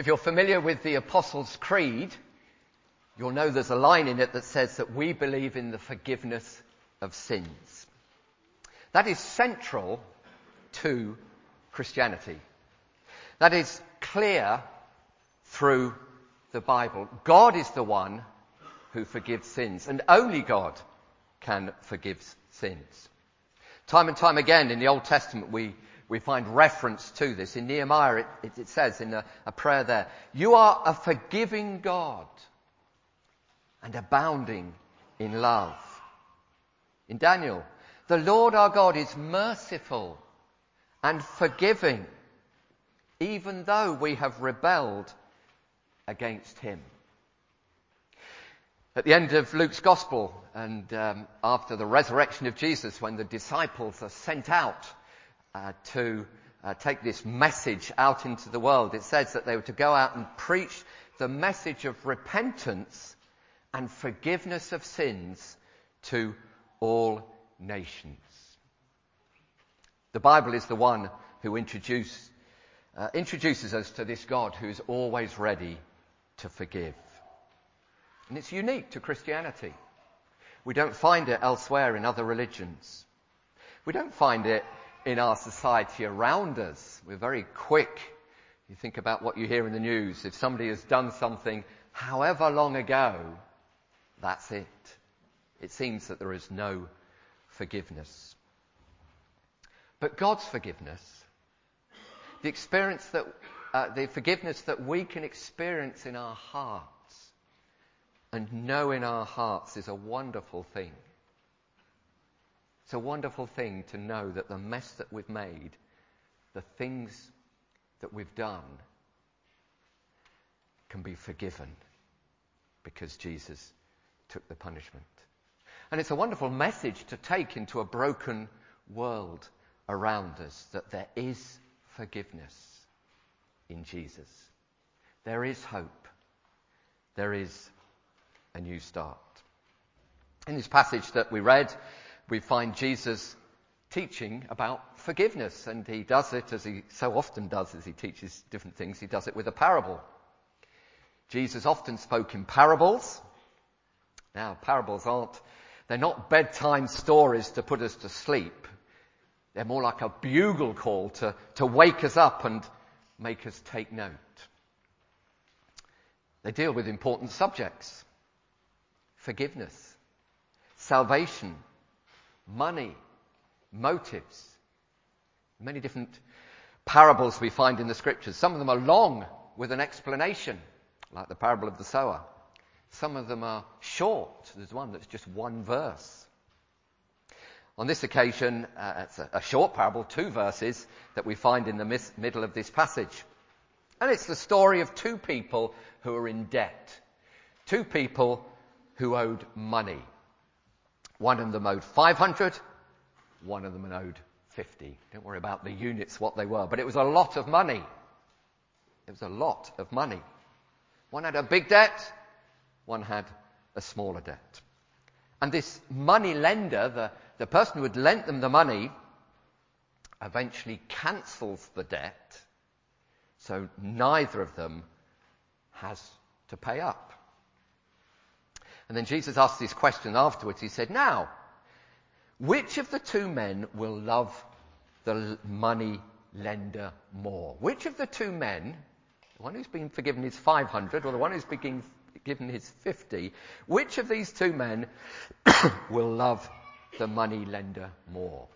If you're familiar with the Apostles' Creed, you'll know there's a line in it that says that we believe in the forgiveness of sins. That is central to Christianity. That is clear through the Bible. God is the one who forgives sins, and only God can forgive sins. Time and time again in the Old Testament we, we find reference to this. In Nehemiah it, it, it says in a, a prayer there, you are a forgiving God and abounding in love. In Daniel, the Lord our God is merciful and forgiving, even though we have rebelled against him. At the end of Luke's Gospel, and um, after the resurrection of Jesus, when the disciples are sent out uh, to uh, take this message out into the world, it says that they were to go out and preach the message of repentance and forgiveness of sins to all nations. The Bible is the one who introduce, uh, introduces us to this God who is always ready to forgive. And it's unique to Christianity. We don't find it elsewhere in other religions. We don't find it in our society around us. We're very quick. You think about what you hear in the news. If somebody has done something however long ago, that's it. It seems that there is no forgiveness. But God's forgiveness, the experience that, uh, the forgiveness that we can experience in our hearts and know in our hearts is a wonderful thing. It's a wonderful thing to know that the mess that we've made, the things that we've done, can be forgiven because Jesus took the punishment. And it's a wonderful message to take into a broken world around us that there is forgiveness in Jesus. There is hope. There is a new start. In this passage that we read, we find Jesus teaching about forgiveness, and he does it as he so often does as he teaches different things. He does it with a parable. Jesus often spoke in parables. Now, parables aren't, they're not bedtime stories to put us to sleep. They're more like a bugle call to, to wake us up and make us take note. They deal with important subjects. Forgiveness, salvation, money, motives. Many different parables we find in the scriptures. Some of them are long with an explanation, like the parable of the sower. Some of them are short. There's one that's just one verse. On this occasion, uh, it's a, a, short parable, two verses that we find in the mis- middle of this passage. And it's the story of two people who are in debt. Two people who owed money. One of them owed 500, one of them owed 50. Don't worry about the units, what they were, but it was a lot of money. It was a lot of money. One had a big debt, one had a smaller debt. And this money lender, the, the person who had lent them the money eventually cancels the debt, so neither of them has to pay up. And then Jesus asked this question afterwards. He said, Now, which of the two men will love the money lender more? Which of the two men, the one who's been forgiven his 500 or the one who's been given his 50, which of these two men will love the money lender more.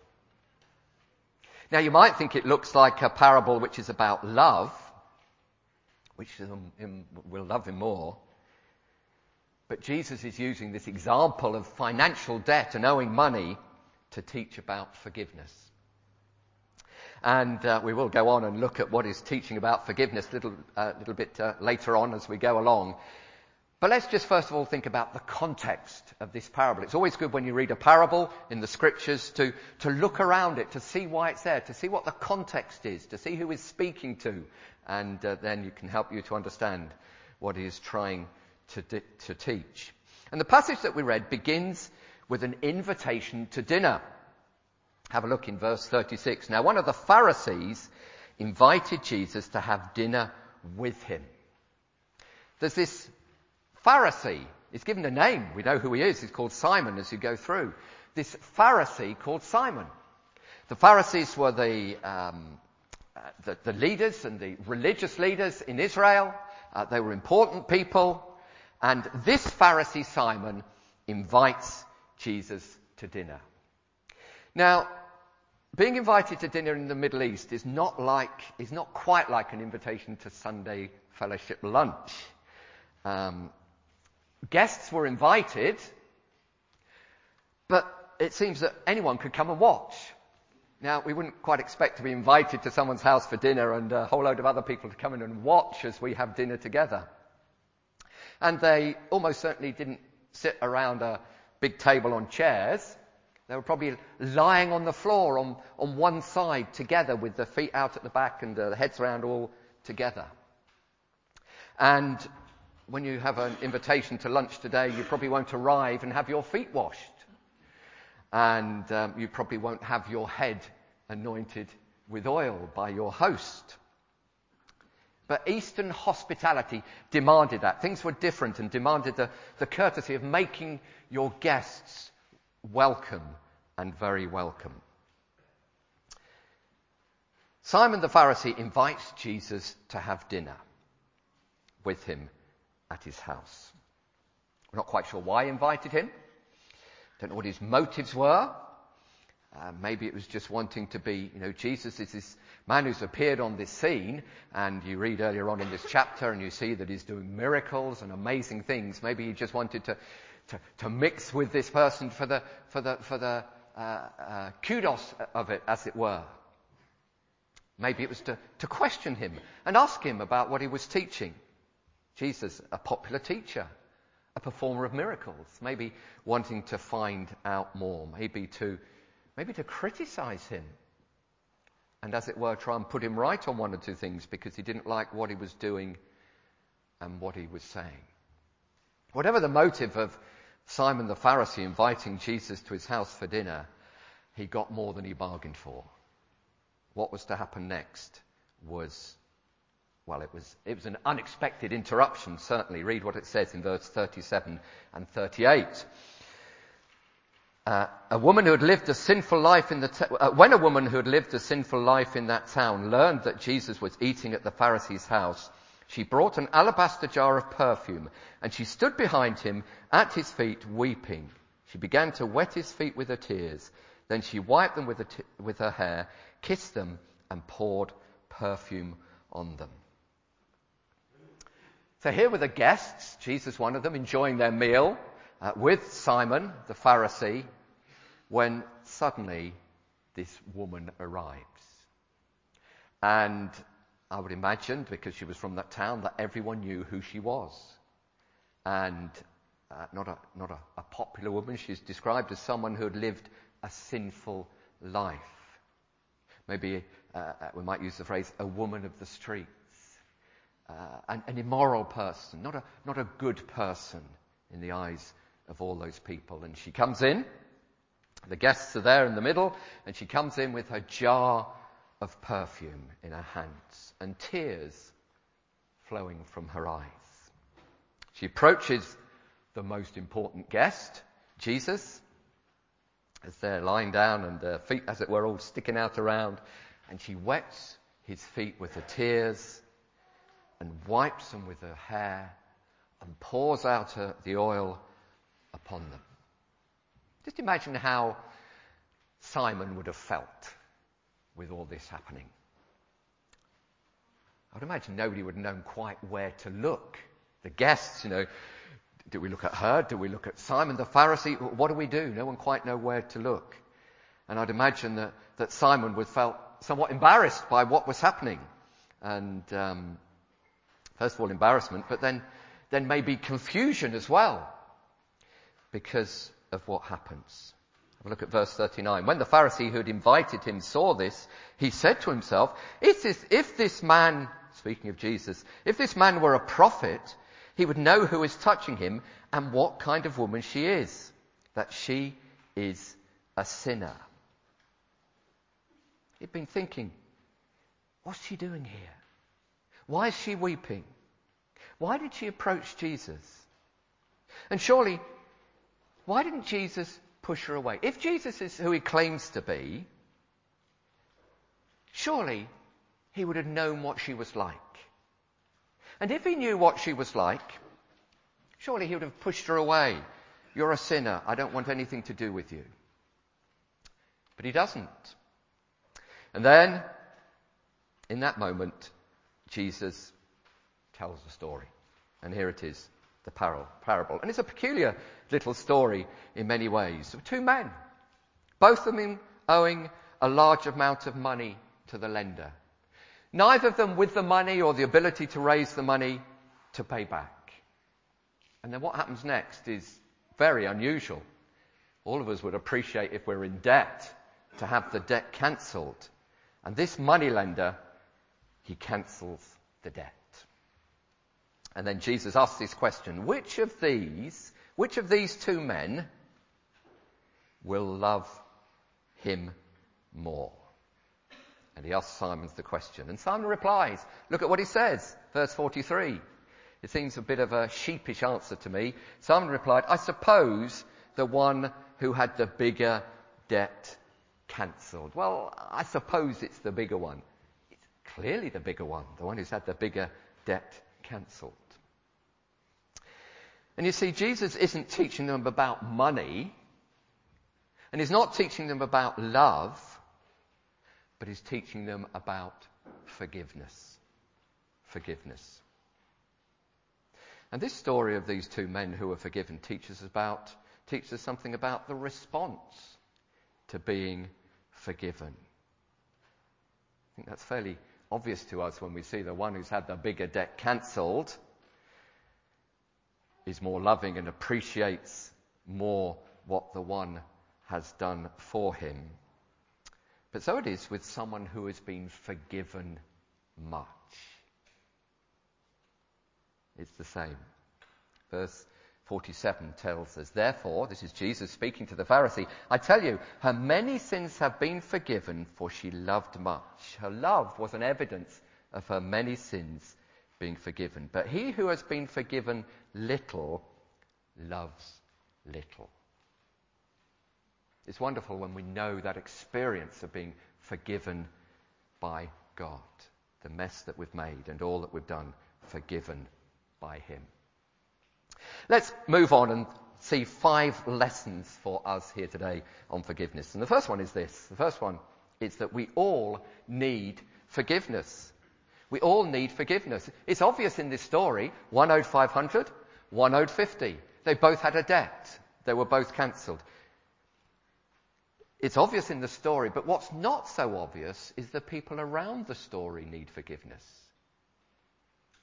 Now you might think it looks like a parable which is about love, which um, will love him more. But Jesus is using this example of financial debt and owing money to teach about forgiveness. And uh, we will go on and look at what he's teaching about forgiveness a little, uh, little bit uh, later on as we go along. But let's just first of all think about the context of this parable. It's always good when you read a parable in the scriptures to, to look around it, to see why it's there, to see what the context is, to see who is speaking to, and uh, then you can help you to understand what he is trying to, di- to teach. And the passage that we read begins with an invitation to dinner. Have a look in verse 36. Now one of the Pharisees invited Jesus to have dinner with him. there's this Pharisee. He's given a name. We know who he is. He's called Simon as you go through. This Pharisee called Simon. The Pharisees were the, um, uh, the, the, leaders and the religious leaders in Israel. Uh, they were important people. And this Pharisee Simon invites Jesus to dinner. Now, being invited to dinner in the Middle East is not like, is not quite like an invitation to Sunday fellowship lunch. Um, guests were invited, but it seems that anyone could come and watch. Now, we wouldn't quite expect to be invited to someone's house for dinner and a whole load of other people to come in and watch as we have dinner together. And they almost certainly didn't sit around a big table on chairs. They were probably lying on the floor on, on one side together with their feet out at the back and uh, the heads around all together. And when you have an invitation to lunch today, you probably won't arrive and have your feet washed. And um, you probably won't have your head anointed with oil by your host. But Eastern hospitality demanded that. Things were different and demanded the, the courtesy of making your guests welcome and very welcome. Simon the Pharisee invites Jesus to have dinner with him at his house. We're not quite sure why he invited him. Don't know what his motives were. Uh, maybe it was just wanting to be, you know, Jesus is this man who's appeared on this scene, and you read earlier on in this chapter and you see that he's doing miracles and amazing things. Maybe he just wanted to, to, to mix with this person for the, for the, for the uh, uh, kudos of it, as it were. Maybe it was to, to question him and ask him about what he was teaching. Jesus, a popular teacher, a performer of miracles, maybe wanting to find out more, maybe to, maybe to criticize him. And as it were, try and put him right on one or two things because he didn't like what he was doing and what he was saying. Whatever the motive of Simon the Pharisee inviting Jesus to his house for dinner, he got more than he bargained for. What was to happen next was well, it was, it was an unexpected interruption, certainly. Read what it says in verse 37 and 38. Uh, a woman who had lived a sinful life in the t- uh, when a woman who had lived a sinful life in that town learned that Jesus was eating at the Pharisee's house, she brought an alabaster jar of perfume and she stood behind him at his feet weeping. She began to wet his feet with her tears. Then she wiped them with, t- with her hair, kissed them and poured perfume on them. So here were the guests, Jesus one of them, enjoying their meal uh, with Simon, the Pharisee, when suddenly this woman arrives. And I would imagine, because she was from that town, that everyone knew who she was. And uh, not, a, not a, a popular woman, she's described as someone who had lived a sinful life. Maybe uh, uh we might use the phrase, a woman of the streets, uh, an, an, immoral person, not a, not a good person in the eyes of all those people. And she comes in, the guests are there in the middle, and she comes in with her jar of perfume in her hands and tears flowing from her eyes. She approaches the most important guest, Jesus, as they're lying down and their feet, as it were, all sticking out around, and she wets his feet with her tears and wipes them with her hair and pours out her, the oil upon them. Just imagine how Simon would have felt with all this happening. I'd imagine nobody would have known quite where to look. The guests, you know, do we look at her? Do we look at Simon the Pharisee? What do we do? No one quite know where to look. And I'd imagine that, that Simon would felt somewhat embarrassed by what was happening. And um, First of all, embarrassment, but then, then maybe confusion as well because of what happens. Have a look at verse 39. When the Pharisee who had invited him saw this, he said to himself, if this, if this man, speaking of Jesus, if this man were a prophet, he would know who is touching him and what kind of woman she is, that she is a sinner. He'd been thinking, what's she doing here? Why is she weeping? Why did she approach Jesus? And surely, why didn't Jesus push her away? If Jesus is who he claims to be, surely he would have known what she was like. And if he knew what she was like, surely he would have pushed her away. You're a sinner. I don't want anything to do with you. But he doesn't. And then, in that moment, Jesus tells the story. And here it is, the parable. And it's a peculiar little story in many ways. Two men, both of them owing a large amount of money to the lender. Neither of them with the money or the ability to raise the money to pay back. And then what happens next is very unusual. All of us would appreciate if we're in debt to have the debt cancelled. And this moneylender, he cancels the debt. And then Jesus asks this question, which of these, which of these two men will love him more? And he asks Simon the question. And Simon replies, look at what he says, verse 43. It seems a bit of a sheepish answer to me. Simon replied, I suppose the one who had the bigger debt cancelled. Well, I suppose it's the bigger one. It's clearly the bigger one, the one who's had the bigger debt cancelled. And you see, Jesus isn't teaching them about money, and he's not teaching them about love, but he's teaching them about forgiveness. Forgiveness. And this story of these two men who were forgiven teaches us about, teaches us something about the response to being forgiven. I think that's fairly obvious to us when we see the one who's had the bigger debt cancelled is more loving and appreciates more what the one has done for him. But so it is with someone who has been forgiven much. It's the same. Verse 47 tells us, Therefore, this is Jesus speaking to the Pharisee, I tell you, her many sins have been forgiven, for she loved much. Her love was an evidence of her many sins being forgiven. But he who has been forgiven little loves little. It's wonderful when we know that experience of being forgiven by God, the mess that we've made and all that we've done, forgiven by Him. Let's move on and see five lessons for us here today on forgiveness. And the first one is this. The first one is that we all need forgiveness. We all need forgiveness. It's obvious in this story. One owed 500, one owed 50. They both had a debt. They were both cancelled. It's obvious in the story, but what's not so obvious is the people around the story need forgiveness.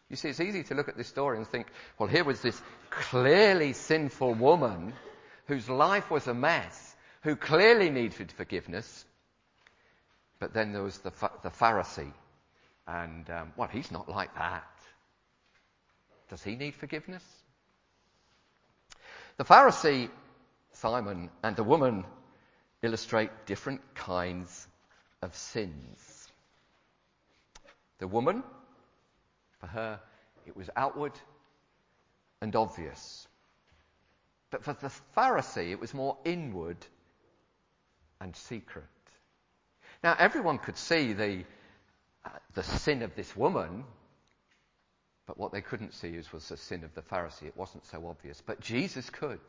You see, it's easy to look at this story and think, well, here was this clearly sinful woman whose life was a mess, who clearly needed forgiveness. But then there was the, the Pharisee. And, um, well, he's not like that. Does he need forgiveness? The Pharisee, Simon, and the woman illustrate different kinds of sins. The woman, for her, it was outward and obvious. But for the Pharisee, it was more inward and secret. Now, everyone could see the, the sin of this woman, but what they couldn't see is, was the sin of the Pharisee. It wasn't so obvious. But Jesus could.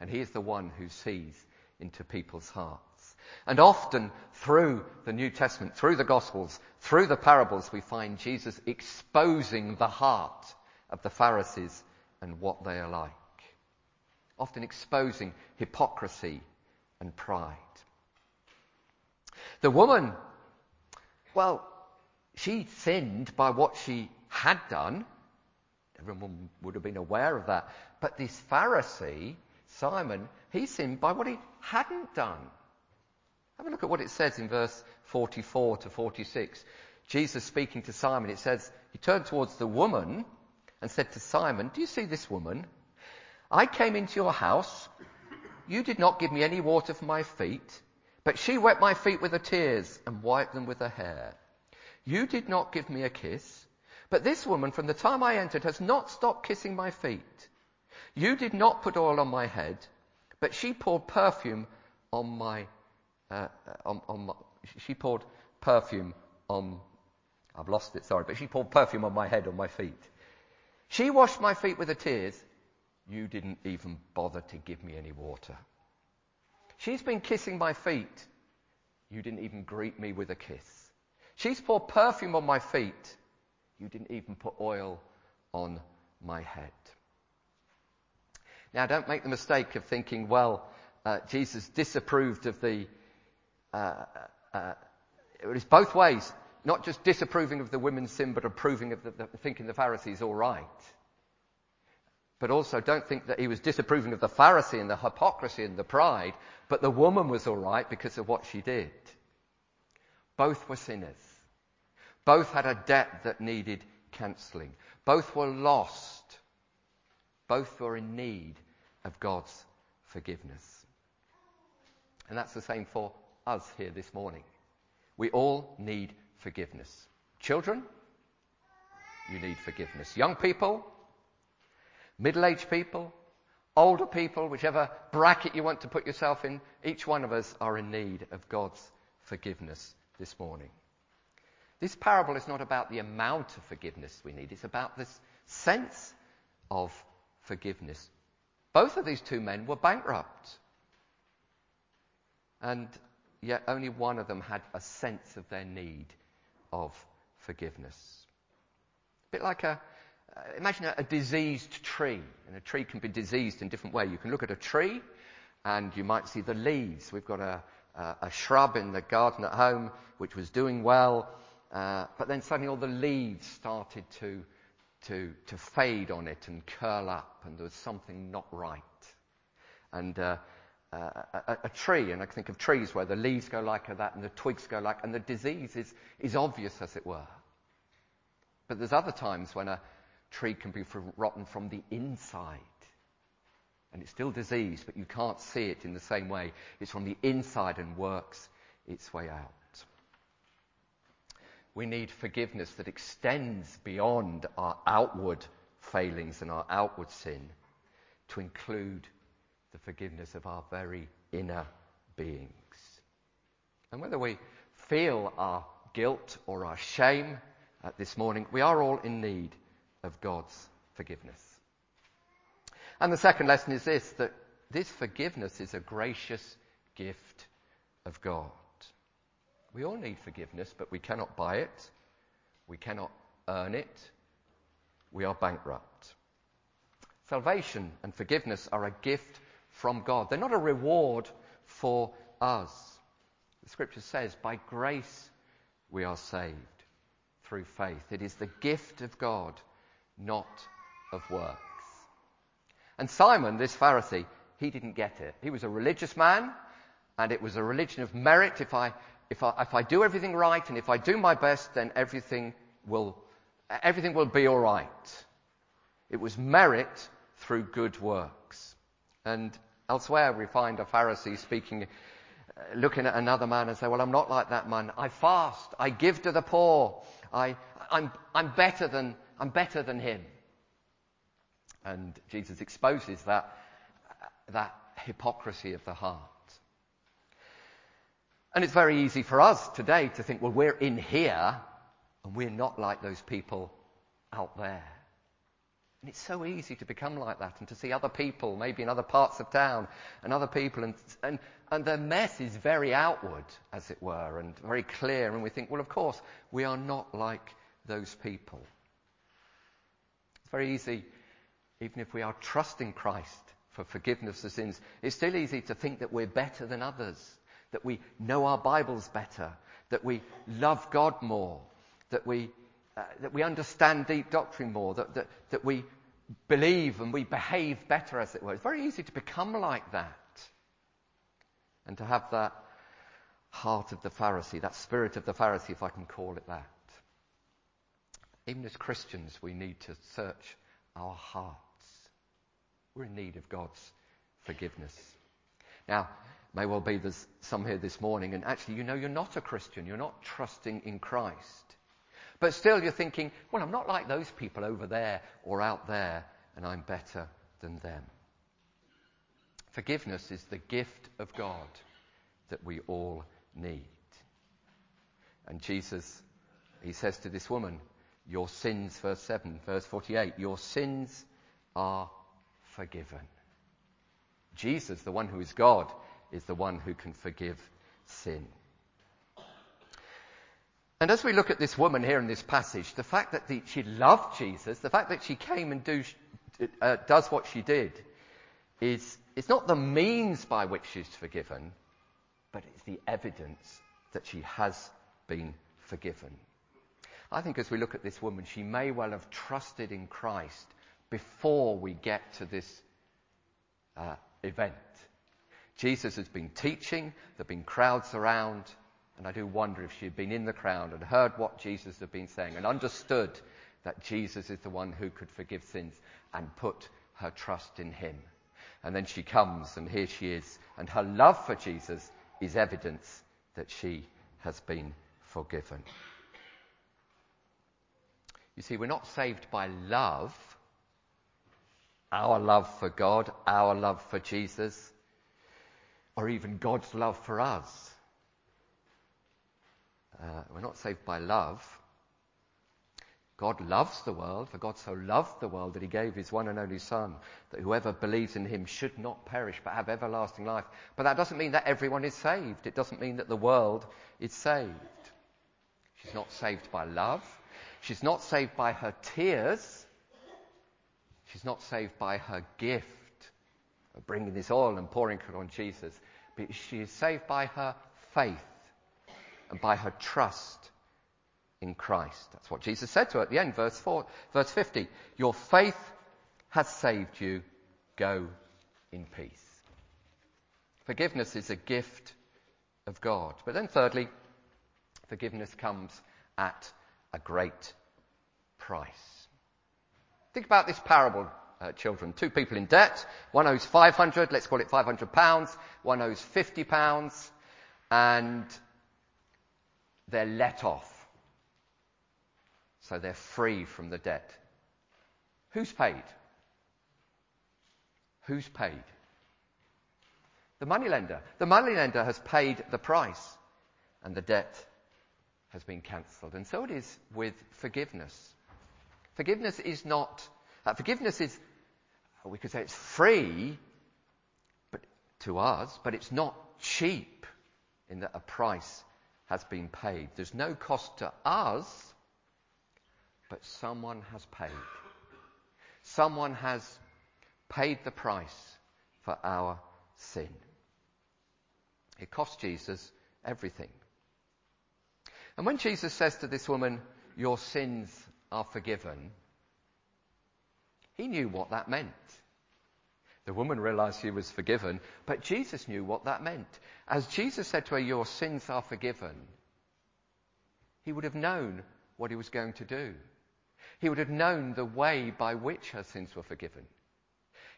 And he is the one who sees into people's hearts. And often through the New Testament, through the Gospels, through the parables, we find Jesus exposing the heart of the Pharisees and what they are like. Often exposing hypocrisy and pride. The woman, well, she sinned by what she had done. Everyone would have been aware of that. But this Pharisee, Simon, he sinned by what he hadn't done. Have a look at what it says in verse 44 to 46. Jesus speaking to Simon, it says, he turned towards the woman and said to Simon, Do you see this woman? I came into your house. You did not give me any water for my feet, but she wet my feet with her tears and wiped them with her hair. You did not give me a kiss But this woman, from the time I entered, has not stopped kissing my feet. You did not put oil on my head, but she poured perfume on my, uh, on, on my, she poured perfume on, I've lost it, sorry, but she poured perfume on my head, on my feet. She washed my feet with her tears. You didn't even bother to give me any water. She's been kissing my feet. You didn't even greet me with a kiss. She's poured perfume on my feet. You didn't even put oil on my head. Now, don't make the mistake of thinking, well, uh, Jesus disapproved of the. Uh, uh, it was both ways, not just disapproving of the women's sin, but approving of the, the, thinking the Pharisees all right. But also, don't think that he was disapproving of the Pharisee and the hypocrisy and the pride, but the woman was all right because of what she did. Both were sinners. Both had a debt that needed cancelling. Both were lost. Both were in need of God's forgiveness. And that's the same for us here this morning. We all need forgiveness. Children, you need forgiveness. Young people, middle aged people, older people, whichever bracket you want to put yourself in, each one of us are in need of God's forgiveness this morning. This parable is not about the amount of forgiveness we need, it's about this sense of forgiveness. Both of these two men were bankrupt. And yet only one of them had a sense of their need of forgiveness. A bit like a, imagine a, a, diseased tree, and a tree can be diseased in different ways. You can look at a tree, and you might see the leaves. We've got a, a, a shrub in the garden at home which was doing well, uh, but then suddenly all the leaves started to, to, to fade on it and curl up, and there was something not right. And uh, uh, a, a, tree, and I think of trees where the leaves go like that and the twigs go like, and the disease is, is obvious as it were. But there's other times when a tree can be rotten from the inside. And it's still diseased, but you can't see it in the same way. It's from the inside and works its way out. We need forgiveness that extends beyond our outward failings and our outward sin to include the forgiveness of our very inner beings. And whether we feel our guilt or our shame at this morning, we are all in need of God's forgiveness. And the second lesson is this that this forgiveness is a gracious gift of God. We all need forgiveness, but we cannot buy it. We cannot earn it. We are bankrupt. Salvation and forgiveness are a gift from God. They're not a reward for us. The scripture says, by grace we are saved through faith. It is the gift of God, not of works. And Simon, this Pharisee, he didn't get it. He was a religious man, and it was a religion of merit. If I, if I, if I do everything right and if I do my best, then everything will, everything will be all right. It was merit through good works. And Elsewhere, we find a Pharisee speaking, uh, looking at another man and say, Well, I'm not like that man. I fast. I give to the poor. I, I'm, I'm, better than, I'm better than him. And Jesus exposes that, that hypocrisy of the heart. And it's very easy for us today to think, well, we're in here and we're not like those people out there. And it's so easy to become like that and to see other people, maybe in other parts of town, and other people, and, and, and the mess is very outward, as it were, and very clear. And we think, well, of course, we are not like those people. Very easy, even if we are trusting Christ for forgiveness of sins, it's still easy to think that we're better than others, that we know our Bibles better, that we love God more, that we uh, that we understand deep doctrine more, that, that, that we believe and we behave better, as it were. It's very easy to become like that and to have that heart of the Pharisee, that spirit of the Pharisee, if I can call it that. Even as Christians, we need to search our hearts. We're in need of God's forgiveness. Now, may well be there's some here this morning, and actually, you know you're not a Christian. You're not trusting in Christ. But still, you're thinking, well, I'm not like those people over there or out there, and I'm better than them. Forgiveness is the gift of God that we all need. And Jesus, he says to this woman, Your sins, verse 7, verse 48, your sins are forgiven. Jesus, the one who is God, is the one who can forgive sin. And as we look at this woman here in this passage, the fact that the, she loved Jesus, the fact that she came and do, uh, does what she did, is it's not the means by which she's forgiven, but it's the evidence that she has been forgiven. I think as we look at this woman, she may well have trusted in Christ before we get to this uh, event. Jesus has been teaching, there have been crowds around, and I do wonder if she had been in the crowd and heard what Jesus had been saying and understood that Jesus is the one who could forgive sins and put her trust in him. And then she comes, and here she is, and her love for Jesus is evidence that she has been forgiven. You see, we're not saved by love, our love for God, our love for Jesus, or even God's love for us. Uh, we're not saved by love. God loves the world, for God so loved the world that he gave his one and only Son, that whoever believes in him should not perish but have everlasting life. But that doesn't mean that everyone is saved. It doesn't mean that the world is saved. She's not saved by love. She's not saved by her tears. She's not saved by her gift of bringing this oil and pouring it on Jesus. But she is saved by her faith and by her trust in Christ. That's what Jesus said to her at the end, verse, four, verse 50. Your faith has saved you. Go in peace. Forgiveness is a gift of God. But then, thirdly, forgiveness comes at a great price. Think about this parable, uh, children. Two people in debt. One owes 500, let's call it 500 pounds. One owes 50 pounds. And they're let off. So they're free from the debt. Who's paid? Who's paid? The moneylender. The moneylender has paid the price and the debt has been cancelled. And so it is with forgiveness. Forgiveness is not, uh, forgiveness is, we could say it's free but, to us, but it's not cheap in that a price has been paid. There's no cost to us, but someone has paid. Someone has paid the price for our sin. It cost Jesus everything. And when Jesus says to this woman, Your sins are forgiven, he knew what that meant. The woman realized she was forgiven, but Jesus knew what that meant. As Jesus said to her, Your sins are forgiven, he would have known what he was going to do. He would have known the way by which her sins were forgiven.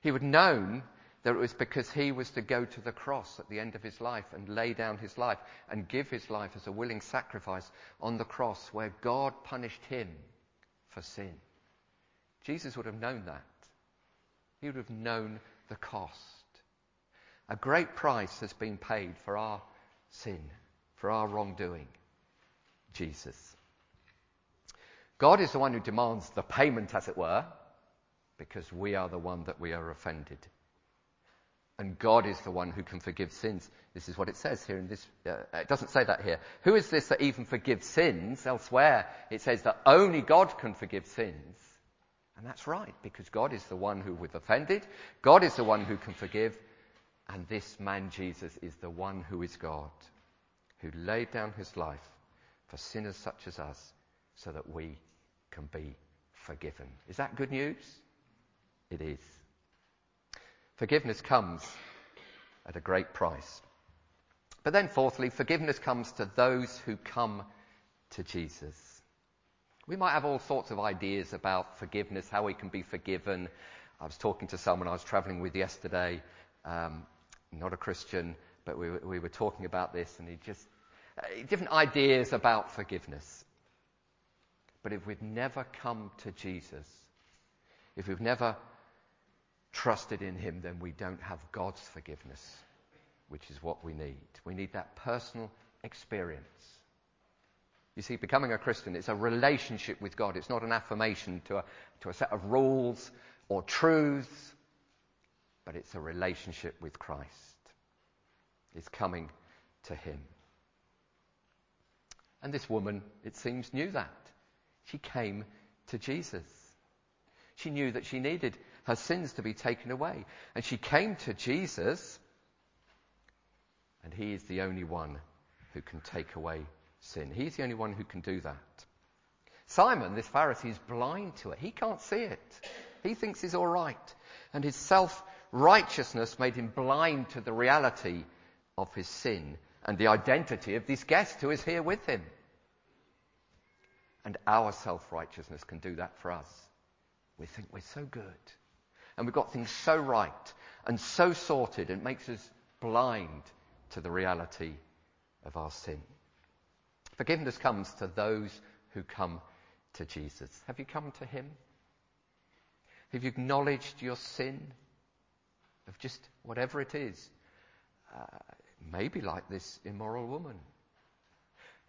He would have known that it was because he was to go to the cross at the end of his life and lay down his life and give his life as a willing sacrifice on the cross where God punished him for sin. Jesus would have known that. He would have known the cost. A great price has been paid for our sin, for our wrongdoing. Jesus. God is the one who demands the payment, as it were, because we are the one that we are offended. And God is the one who can forgive sins. This is what it says here in this. Uh, it doesn't say that here. Who is this that even forgives sins? Elsewhere, it says that only God can forgive sins. And that's right, because God is the one who we've offended. God is the one who can forgive. And this man, Jesus, is the one who is God, who laid down his life for sinners such as us so that we can be forgiven. Is that good news? It is. Forgiveness comes at a great price. But then, fourthly, forgiveness comes to those who come to Jesus. We might have all sorts of ideas about forgiveness, how we can be forgiven. I was talking to someone I was traveling with yesterday, um, not a Christian, but we were, we were talking about this, and he just uh, different ideas about forgiveness. But if we've never come to Jesus, if we've never trusted in Him, then we don't have God's forgiveness, which is what we need. We need that personal experience. You see, becoming a Christian is a relationship with God. It's not an affirmation to a, to a set of rules or truths, but it's a relationship with Christ. It's coming to Him. And this woman, it seems, knew that. She came to Jesus. She knew that she needed her sins to be taken away. And she came to Jesus, and He is the only one who can take away sin. He's the only one who can do that. Simon, this Pharisee, is blind to it. He can't see it. He thinks he's all right. And his self righteousness made him blind to the reality of his sin and the identity of this guest who is here with him. And our self righteousness can do that for us. We think we're so good. And we've got things so right and so sorted, it makes us blind to the reality of our sin. Forgiveness comes to those who come to Jesus. Have you come to Him? Have you acknowledged your sin of just whatever it is? Uh, maybe like this immoral woman.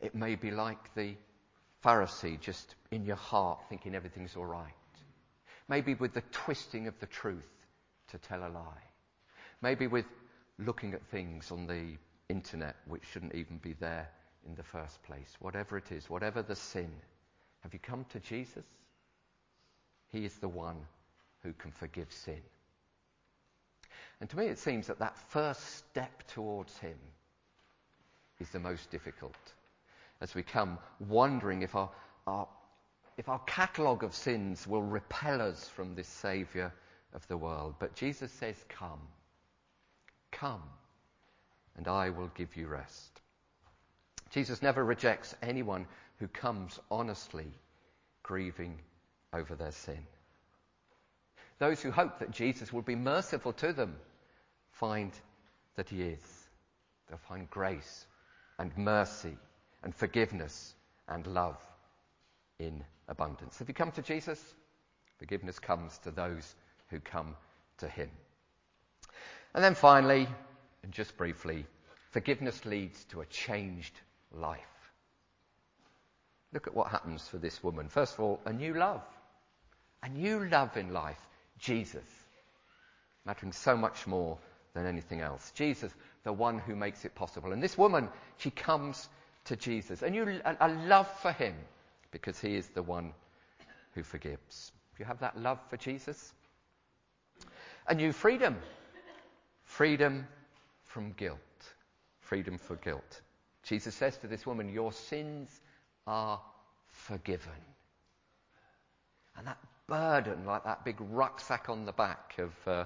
It may be like the Pharisee just in your heart thinking everything's all right. Maybe with the twisting of the truth to tell a lie. Maybe with looking at things on the internet which shouldn't even be there in the first place. Whatever it is, whatever the sin. Have you come to Jesus? He is the one who can forgive sin. And to me, it seems that that first step towards Him is the most difficult. As we come wondering if our, our, if our catalogue of sins will repel us from this Saviour of the world. But Jesus says, Come. Come, and I will give you rest. Jesus never rejects anyone who comes honestly grieving over their sin. Those who hope that Jesus will be merciful to them find that he is. They'll find grace and mercy and forgiveness and love in abundance. If you come to Jesus, forgiveness comes to those who come to him. And then finally, and just briefly, forgiveness leads to a changed life. Look at what happens for this woman. First of all, a new love. A new love in life. Jesus. Mattering so much more than anything else. Jesus, the one who makes it possible. And this woman, she comes to Jesus. A new a, a love for him because he is the one who forgives. Do you have that love for Jesus? A new freedom. Freedom from guilt. Freedom for guilt. Jesus says to this woman, Your sins are forgiven. And that burden, like that big rucksack on the back of uh,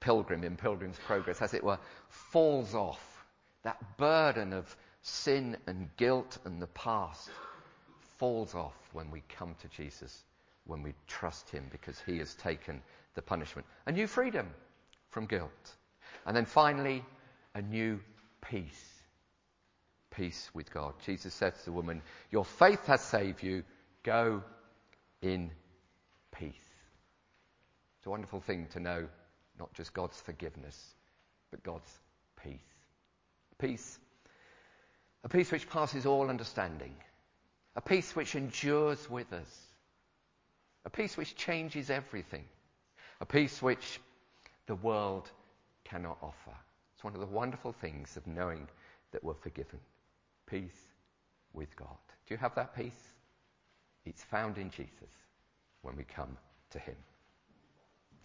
Pilgrim in Pilgrim's Progress, as it were, falls off. That burden of sin and guilt and the past falls off when we come to Jesus, when we trust Him, because He has taken the punishment. A new freedom from guilt. And then finally, a new peace peace with God. Jesus said to the woman, Your faith has saved you. Go in peace. It's a wonderful thing to know not just God's forgiveness, but God's peace. Peace. A peace which passes all understanding. A peace which endures with us. A peace which changes everything. A peace which the world cannot offer. It's one of the wonderful things of knowing that we're forgiven peace with God. Do you have that peace? It's found in Jesus when we come to Him.